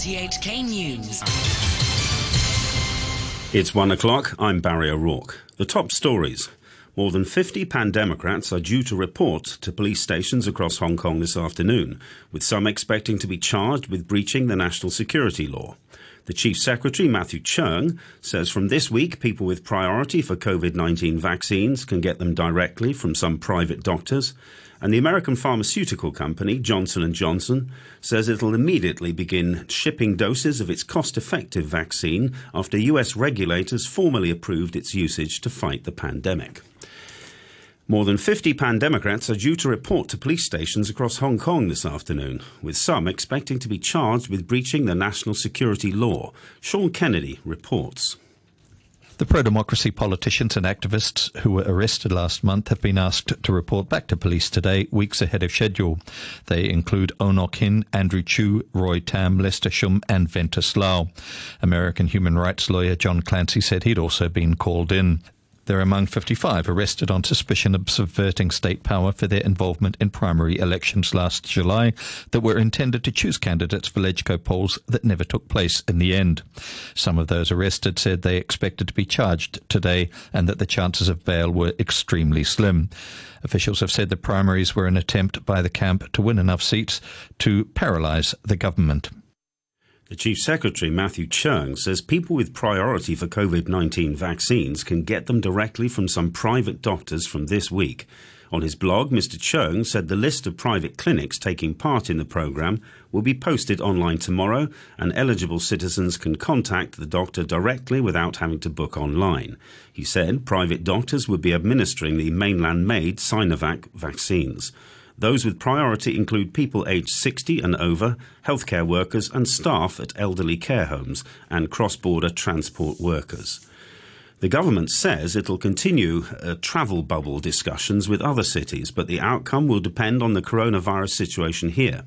RTHK News. It's one o'clock. I'm Barry O'Rourke. The top stories. More than 50 Pan Democrats are due to report to police stations across Hong Kong this afternoon, with some expecting to be charged with breaching the national security law. The Chief Secretary, Matthew Cheung, says from this week, people with priority for COVID 19 vaccines can get them directly from some private doctors. And the American pharmaceutical company, Johnson & Johnson, says it'll immediately begin shipping doses of its cost-effective vaccine after US regulators formally approved its usage to fight the pandemic. More than 50 Pan Democrats are due to report to police stations across Hong Kong this afternoon, with some expecting to be charged with breaching the national security law. Sean Kennedy reports. The pro democracy politicians and activists who were arrested last month have been asked to report back to police today, weeks ahead of schedule. They include oh Onok Hin, Andrew Chiu, Roy Tam, Lester Shum, and Ventus Lau. American human rights lawyer John Clancey said he'd also been called in. They're among 55 arrested on suspicion of subverting state power for their involvement in primary elections last July that were intended to choose candidates for LegCo polls that never took place in the end. Some of those arrested said they expected to be charged today and that the chances of bail were extremely slim. Officials have said the primaries were an attempt by the camp to win enough seats to paralyse the government. The Chief Secretary, Matthew Cheung, says people with priority for COVID 19 vaccines can get them directly from some private doctors from this week. On his blog, Mr. Cheung said the list of private clinics taking part in the program will be posted online tomorrow, and eligible citizens can contact the doctor directly without having to book online. He said private doctors would be administering the mainland made Sinovac vaccines. Those with priority include people aged 60 and over, healthcare workers and staff at elderly care homes, and cross border transport workers. The government says it'll continue uh, travel bubble discussions with other cities, but the outcome will depend on the coronavirus situation here.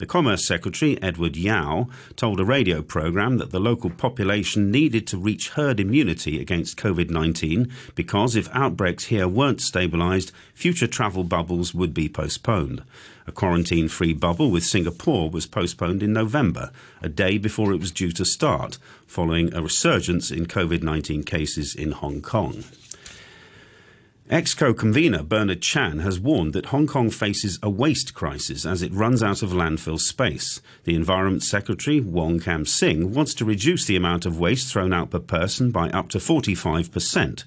The Commerce Secretary, Edward Yau, told a radio program that the local population needed to reach herd immunity against COVID 19 because if outbreaks here weren't stabilised, future travel bubbles would be postponed. A quarantine free bubble with Singapore was postponed in November, a day before it was due to start, following a resurgence in COVID 19 cases in Hong Kong. EXCO convener Bernard Chan has warned that Hong Kong faces a waste crisis as it runs out of landfill space. The Environment Secretary, Wong Kam Sing, wants to reduce the amount of waste thrown out per person by up to 45%.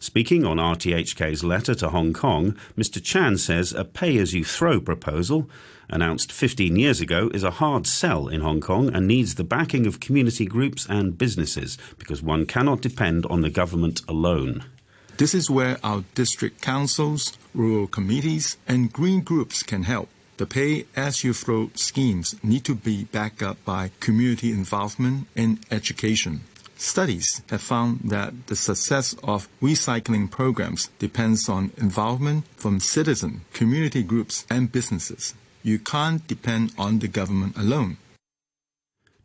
Speaking on RTHK's letter to Hong Kong, Mr. Chan says a pay as you throw proposal, announced 15 years ago, is a hard sell in Hong Kong and needs the backing of community groups and businesses because one cannot depend on the government alone. This is where our district councils, rural committees, and green groups can help. The pay as you throw schemes need to be backed up by community involvement and education. Studies have found that the success of recycling programs depends on involvement from citizen, community groups, and businesses. You can't depend on the government alone.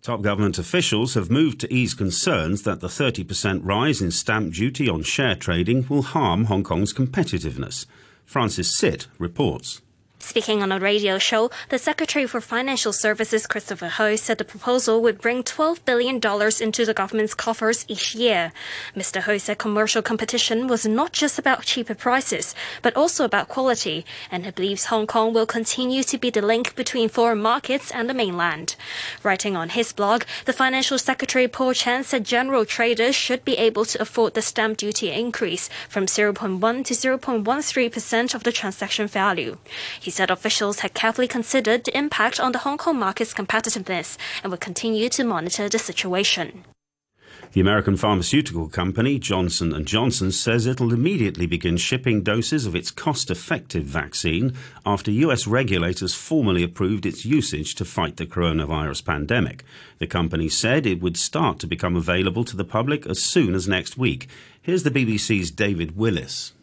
Top government officials have moved to ease concerns that the 30% rise in stamp duty on share trading will harm Hong Kong's competitiveness. Francis Sitt reports. Speaking on a radio show, the Secretary for Financial Services, Christopher Ho, said the proposal would bring $12 billion into the government's coffers each year. Mr. Ho said commercial competition was not just about cheaper prices, but also about quality, and he believes Hong Kong will continue to be the link between foreign markets and the mainland. Writing on his blog, the Financial Secretary Paul Chan said general traders should be able to afford the stamp duty increase from 0.1 to 0.13% of the transaction value. He said officials had carefully considered the impact on the Hong Kong market's competitiveness and would continue to monitor the situation. The American pharmaceutical company Johnson & Johnson says it'll immediately begin shipping doses of its cost-effective vaccine after US regulators formally approved its usage to fight the coronavirus pandemic. The company said it would start to become available to the public as soon as next week. Here's the BBC's David Willis.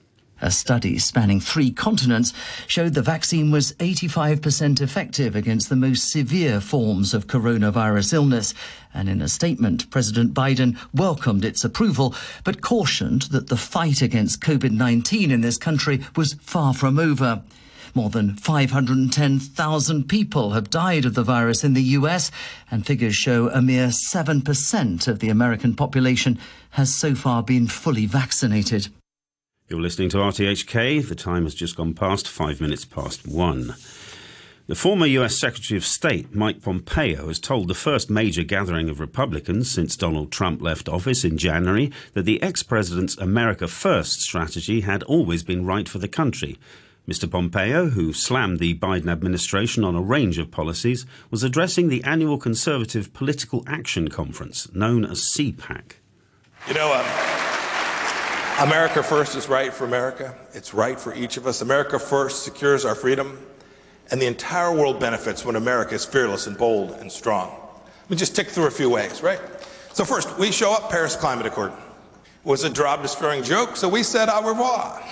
A study spanning three continents showed the vaccine was 85% effective against the most severe forms of coronavirus illness. And in a statement, President Biden welcomed its approval, but cautioned that the fight against COVID 19 in this country was far from over. More than 510,000 people have died of the virus in the US, and figures show a mere 7% of the American population has so far been fully vaccinated. You're listening to RTHK. The time has just gone past five minutes past one. The former US Secretary of State, Mike Pompeo, has told the first major gathering of Republicans since Donald Trump left office in January that the ex president's America First strategy had always been right for the country. Mr. Pompeo, who slammed the Biden administration on a range of policies, was addressing the annual Conservative Political Action Conference, known as CPAC. You know, um, America First is right for America. It's right for each of us. America First secures our freedom and the entire world benefits when America is fearless and bold and strong. Let me just tick through a few ways, right? So first, we show up Paris Climate Accord. It was a job-destroying joke, so we said au revoir.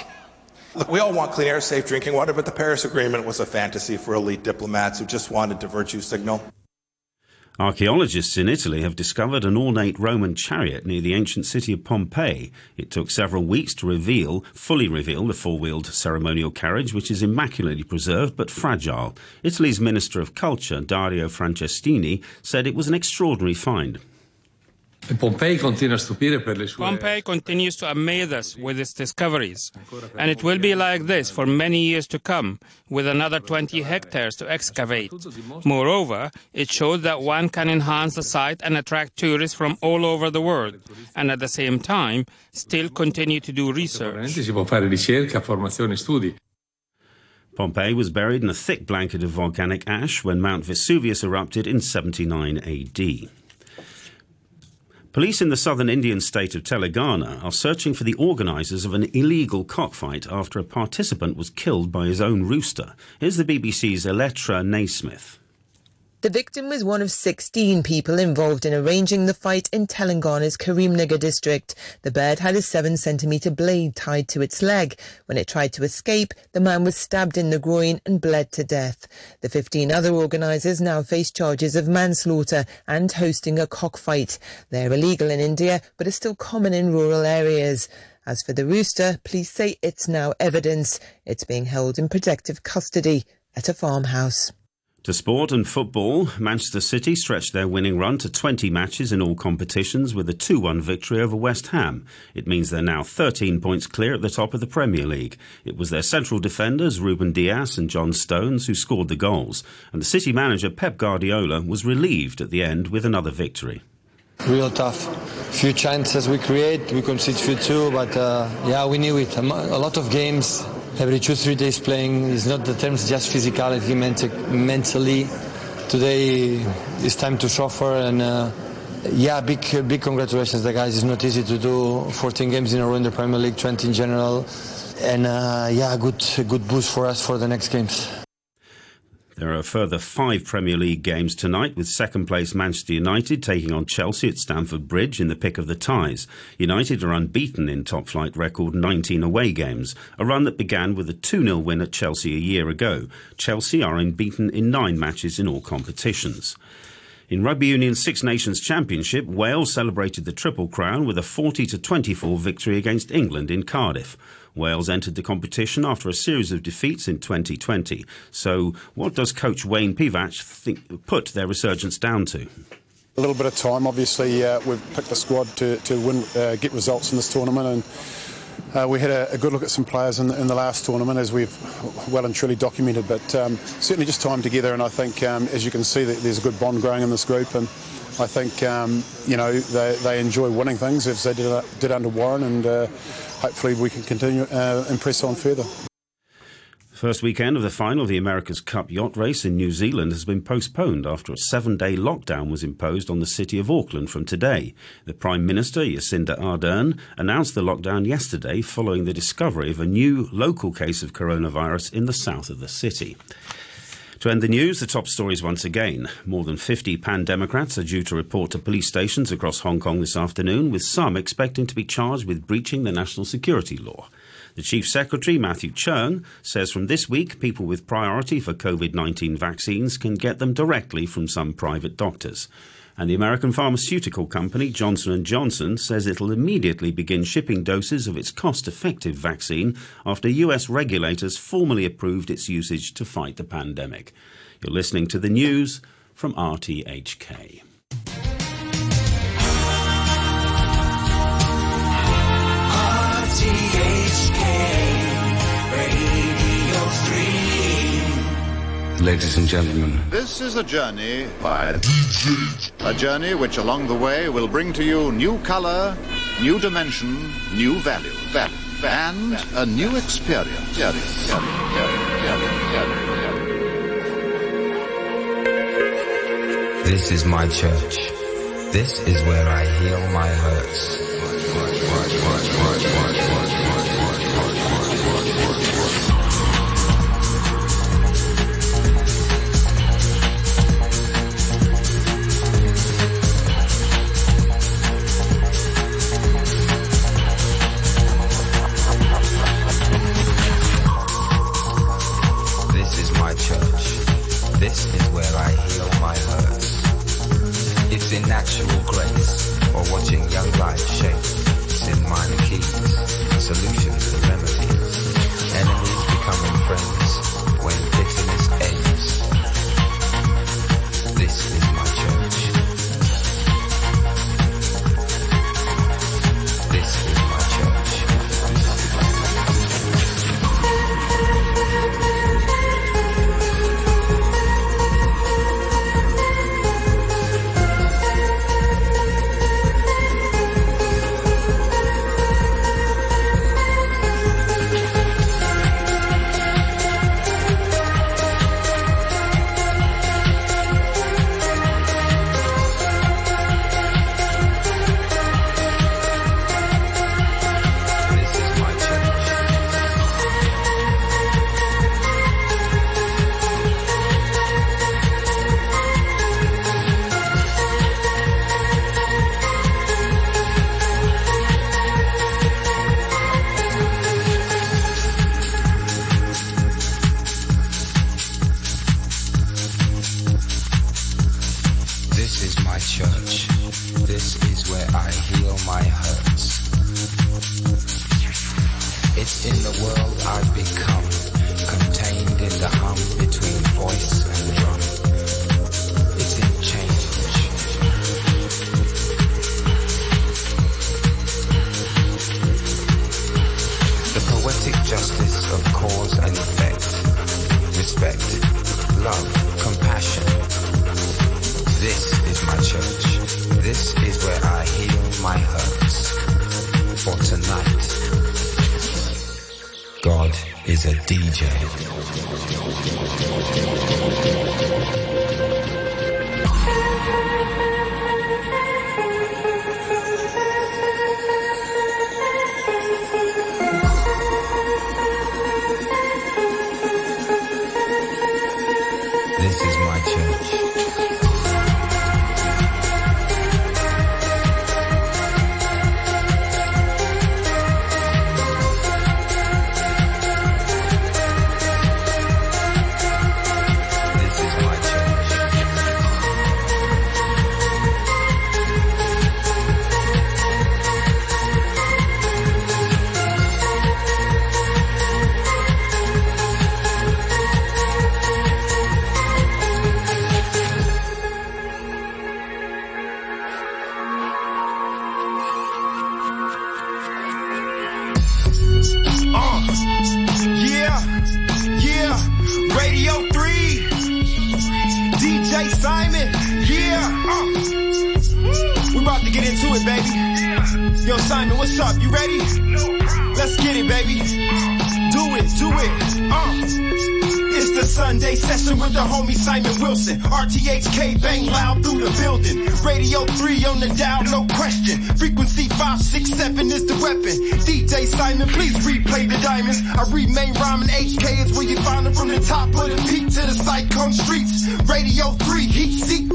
Look, we all want clean air, safe drinking water, but the Paris Agreement was a fantasy for elite diplomats who just wanted to virtue signal. Archaeologists in Italy have discovered an ornate Roman chariot near the ancient city of Pompeii. It took several weeks to reveal, fully reveal, the four-wheeled ceremonial carriage, which is immaculately preserved but fragile. Italy's Minister of Culture, Dario Franceschini, said it was an extraordinary find. Pompeii continues to amaze us with its discoveries, and it will be like this for many years to come, with another 20 hectares to excavate. Moreover, it shows that one can enhance the site and attract tourists from all over the world, and at the same time, still continue to do research. Pompeii was buried in a thick blanket of volcanic ash when Mount Vesuvius erupted in 79 AD. Police in the southern Indian state of Telangana are searching for the organisers of an illegal cockfight after a participant was killed by his own rooster. Here's the BBC's Elettra Neysmith. The victim was one of 16 people involved in arranging the fight in Telangana's Karimnagar district. The bird had a 7 centimetre blade tied to its leg. When it tried to escape, the man was stabbed in the groin and bled to death. The 15 other organisers now face charges of manslaughter and hosting a cockfight. They're illegal in India, but are still common in rural areas. As for the rooster, police say it's now evidence. It's being held in protective custody at a farmhouse. To sport and football, Manchester City stretched their winning run to 20 matches in all competitions with a 2 1 victory over West Ham. It means they're now 13 points clear at the top of the Premier League. It was their central defenders, Ruben Dias and John Stones, who scored the goals. And the City manager, Pep Guardiola, was relieved at the end with another victory. Real tough. Few chances we create, we concede few too, but uh, yeah, we knew it. A lot of games every two, three days playing is not the terms just physicality, mentally. Today it's time to suffer and uh, yeah, big big congratulations, the guys. It's not easy to do 14 games in a row in the Premier League, 20 in general, and uh, yeah, good good boost for us for the next games. There are further five Premier League games tonight, with second place Manchester United taking on Chelsea at Stamford Bridge in the pick of the ties. United are unbeaten in top flight record 19 away games, a run that began with a 2 0 win at Chelsea a year ago. Chelsea are unbeaten in nine matches in all competitions. In Rugby Union's Six Nations Championship, Wales celebrated the Triple Crown with a 40 24 victory against England in Cardiff. Wales entered the competition after a series of defeats in 2020. So, what does coach Wayne Pivac think, put their resurgence down to? A little bit of time. Obviously, uh, we've picked the squad to, to win, uh, get results in this tournament, and uh, we had a, a, good look at some players in, in, the last tournament, as we've well and truly documented. But um, certainly just time together, and I think, um, as you can see, that there's a good bond growing in this group, and I think um, you know they, they enjoy winning things as they did, did under Warren, and uh, hopefully we can continue uh, impress on further. First weekend of the final of the America's Cup yacht race in New Zealand has been postponed after a seven day lockdown was imposed on the city of Auckland from today. The Prime Minister, Jacinda Ardern, announced the lockdown yesterday following the discovery of a new local case of coronavirus in the south of the city. To end the news, the top stories once again. More than 50 pan Democrats are due to report to police stations across Hong Kong this afternoon, with some expecting to be charged with breaching the national security law. The Chief Secretary, Matthew Cheung, says from this week, people with priority for COVID 19 vaccines can get them directly from some private doctors. And the American pharmaceutical company Johnson & Johnson says it'll immediately begin shipping doses of its cost-effective vaccine after US regulators formally approved its usage to fight the pandemic. You're listening to the news from RTHK. Ladies and gentlemen, this is a journey by a DJ. A journey which along the way will bring to you new color, new dimension, new value, value, and a new experience. This is my church. This is where I heal my hurts. natural The poetic justice of cause and effect. Respect, love, compassion. This is my church. This is where I heal my hurts. For tonight, God is a DJ. get into it, baby. Yo, Simon, what's up? You ready? Let's get it, baby. Do it, do it, uh. It's the Sunday session with the homie Simon Wilson. RTHK bang loud through the building. Radio 3 on the dial, no question. Frequency 567 is the weapon. DJ Simon, please replay the diamonds. I remain rhyming HK is where you find it from the top of the peak to the cyclone streets. Radio 3, heat seek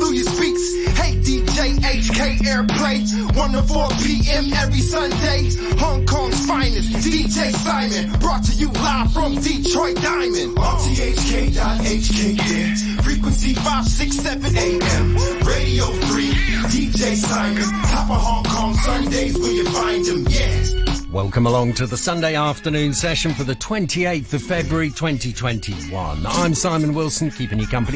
1 to 4 p.m. every Sunday. Hong Kong's finest, DJ Simon, brought to you live from Detroit Diamond. RTHK.HK, yeah. Frequency Z 567 AM. Radio 3, DJ Simon. Top of Hong Kong Sundays where you find him, yeah. Welcome along to the Sunday afternoon session for the 28th of February 2021. I'm Simon Wilson, keeping you company